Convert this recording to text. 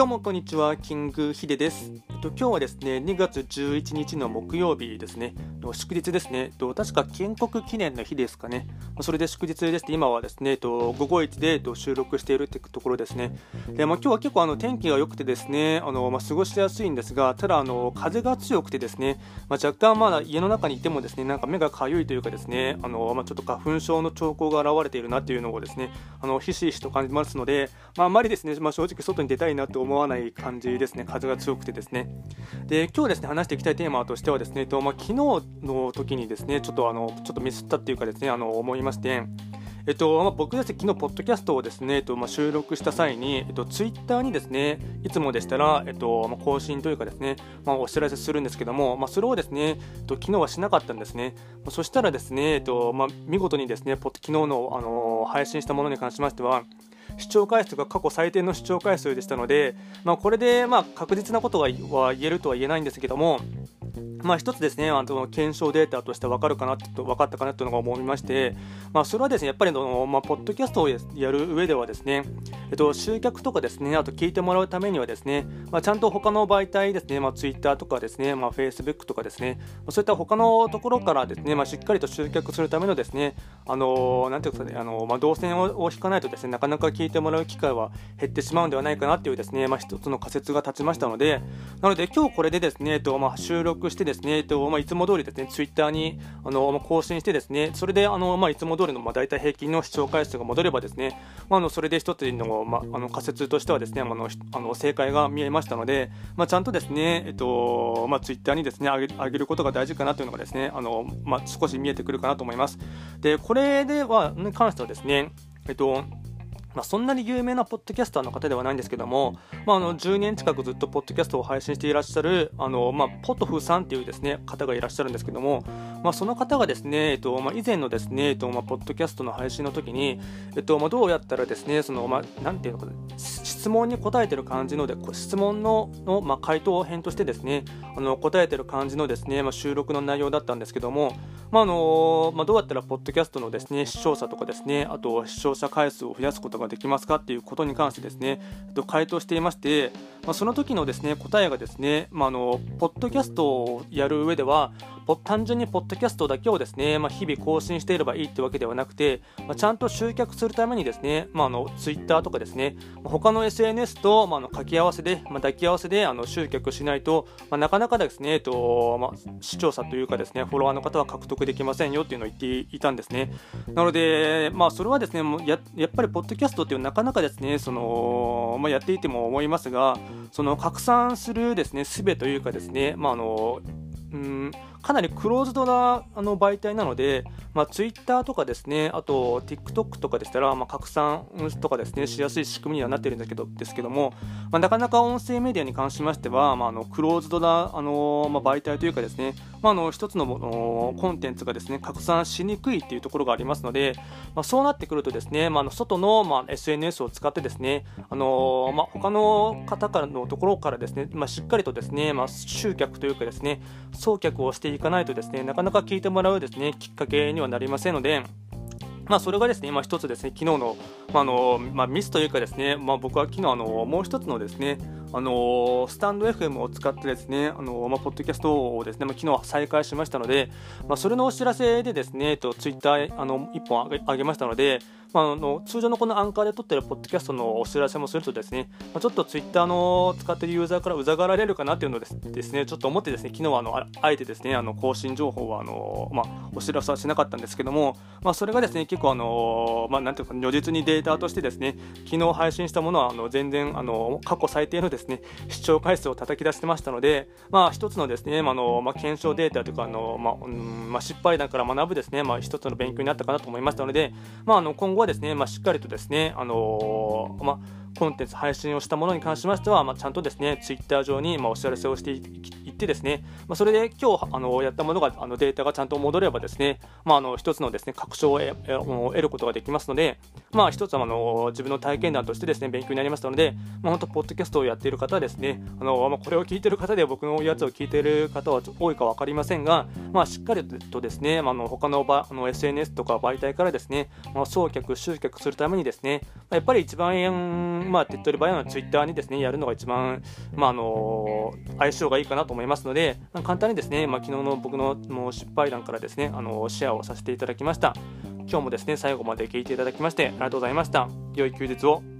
どうもこんにちは、キングヒデです。と、今日はですね、2月11日の木曜日ですね、祝日ですね、と確か建国記念の日ですかね、それで祝日です今はですね、と午後1でと収録しているというところですね。でまあ、今日は結構あの天気が良くてですね、あのまあ、過ごしやすいんですが、ただあの風が強くてですね、まあ、若干まだ家の中にいてもですね、なんか目がかゆいというかですね、あのまあ、ちょっと花粉症の兆候が現れているなというのをですね、あのひしひしと感じますので、まあ、あまりですね、まあ、正直外に出たいなと思わない感じですね、風が強くてですね。で今日ですね話していきたいテーマとしてはですね、とまあ、昨日の時にですねちょっとあのちょっとミスったっていうかですねあの思いまして。えっとまあ、僕ですね、昨日、ポッドキャストをですね、えっとまあ、収録した際に、えっと、ツイッターにですね、いつもでしたら、えっとまあ、更新というかですね、まあ、お知らせするんですけども、まあ、それをですね、えっと、昨日はしなかったんですね。まあそしたらですね、えっとまあ、見事にですね、昨日の、あの配信したものに関しましては、視聴回数が過去最低の視聴回数でしたので、まあ、これでまあ確実なことは言えるとは言えないんですけども、まあ、一つですね、あの検証データとして分かるかなと分かったかなというのが思いまして、まあ、それはですね、やっぱりの、まあ、ポッドキャストをやる上ではですね、えっと、集客とかですね、あと聞いてもらうためにはですね、まあ、ちゃんと他の媒体ですね、まあ、Twitter とかですね、まあ、Facebook とかですね、そういった他のところからですね、まあ、しっかりと集客するためのですね、あのなんていうかね、あのまあ、動線を引かないとですね、なかなか聞いてもらう機会は減ってしまうんではないかなというですね、まあ、一つの仮説が立ちましたので、なので今日これでですね、えっとまあ、収録してですね、えっとまあ、いつも通りですね、ツイッターにあの、まあ、更新してですね、それであの、まあ、いつも通りの、まあ、大体平均の視聴回数が戻ればですね、まあ、あのそれで一つの,、まあ、あの仮説としてはですね、あのあの正解が見えましたので、まあ、ちゃんとですね、えっとまあ、ツイッターにですね上げ上げることが大事かなというのがですね、あのまあ、少し見えてくるかなと思います。で、これではに関してはですね、えっとまあ、そんなに有名なポッドキャスターの方ではないんですけども、まあ、あの10年近くずっとポッドキャストを配信していらっしゃるあの、まあ、ポトフさんっていうですね方がいらっしゃるんですけども、まあ、その方がですね、えっとまあ、以前のですね、えっとまあ、ポッドキャストの配信の時に、えっとまあ、どうやったらですねその、まあ、なんていうのか質問に答えてる感じので質問のの、まあ、回答編としてですねあの答えてる感じのですね、まあ、収録の内容だったんですけども、まああのまあ、どうやったらポッドキャストのですね視聴者とかですねあと視聴者回数を増やすことができますかっていうことに関してですね、えっと、回答していまして、まあ、その時のですね答えがですね、まあ、あのポッドキャストをやる上では単純にポッドキャストだけをですね、まあ、日々更新していればいいってわけではなくて、まあ、ちゃんと集客するためにですね、まあ、あのツイッターとかですね他の SNS と、まあ、の掛け合わせで、まあ、抱き合わせであの集客しないと、まあ、なかなかですね、えっとまあ、視聴者というかですねフォロワーの方は獲得できませんよっていうのを言っていたんですね。なので、まあ、それはですねややっぱりポッドキャストっていうのはなかなかですねその、まあ、やっていても思いますがその拡散するですね術というかですね、まあ、あのうんかなりクローズドなあの媒体なので、まあ、Twitter とかですね、あと TikTok とかでしたら、まあ、拡散とかですね、しやすい仕組みにはなってるんだけどですけども、まあ、なかなか音声メディアに関しましては、まあ、あのクローズドなあの、まあ、媒体というかですね、まあ、あの一つののコンテンツがですね拡散しにくいというところがありますので、まあ、そうなってくるとですね、まあ、あの外の、まあ、SNS を使ってですね、あのまあ、他の方からのところからですね、まあ、しっかりとですね、まあ、集客というかですね、送客をしていかないとですね、なかなか聞いてもらうですね、きっかけにはなりませんので、まあ、それがですね、今一つですね、昨日の、まあのまあ、ミスというかですね、まあ、僕は昨日あのもう一つのですね、あのスタンド FM を使ってですね、あのまあ、ポッドキャストをですね、まあ、昨日再開しましたので、まあ、それのお知らせでですね、えっと、ツイッターあの1本上げましたので、まあ、あの通常のこのアンカーで撮ってるポッドキャストのお知らせもするとですね、まあ、ちょっとツイッターの使ってるユーザーからうざがられるかなっていうのをですですね、ちょっと思ってですね、昨日はあのあえてですね、あの更新情報はあの、まあ、お知らせはしなかったんですけども、まあ、それがですね、結構あの、まあ、なんていうか、如実にデータとしてですね、昨日配信したものはあの全然あの過去最低のですね、視聴回数を叩き出してましたので、まあ、一つのですね、まあのまあ、検証データというかあの、まあうんまあ、失敗談から学ぶですね、まあ、一つの勉強になったかなと思いましたので、まあ、あの今後はですね、まあ、しっかりとですね、あの、まあコンテンツ配信をしたものに関しましては、まあ、ちゃんとですね、ツイッター上に、まあ、お知らせをしていってですね、まあ、それで今日あのやったものがあのデータがちゃんと戻ればですね、まあ、あの一つのですね確証を得ることができますので、まあ、一つはあの自分の体験談としてですね勉強になりましたので、まあ、本当、ポッドキャストをやっている方はですね、あのまあ、これを聞いている方で僕のやつを聞いている方は多いか分かりませんが、まあ、しっかりとですね、まあ、の他の場あの SNS とか媒体からですね、まあ、送客、集客するためにですね、やっぱり一番まあ、手っ取り早いのはツイッターにですね、やるのが一番、まあ、あの相性がいいかなと思います。ますので、まあ、簡単にですね、まあ、昨日の僕のもう失敗談からですね、あのシェアをさせていただきました。今日もですね、最後まで聞いていただきまして、ありがとうございました。良い休日を。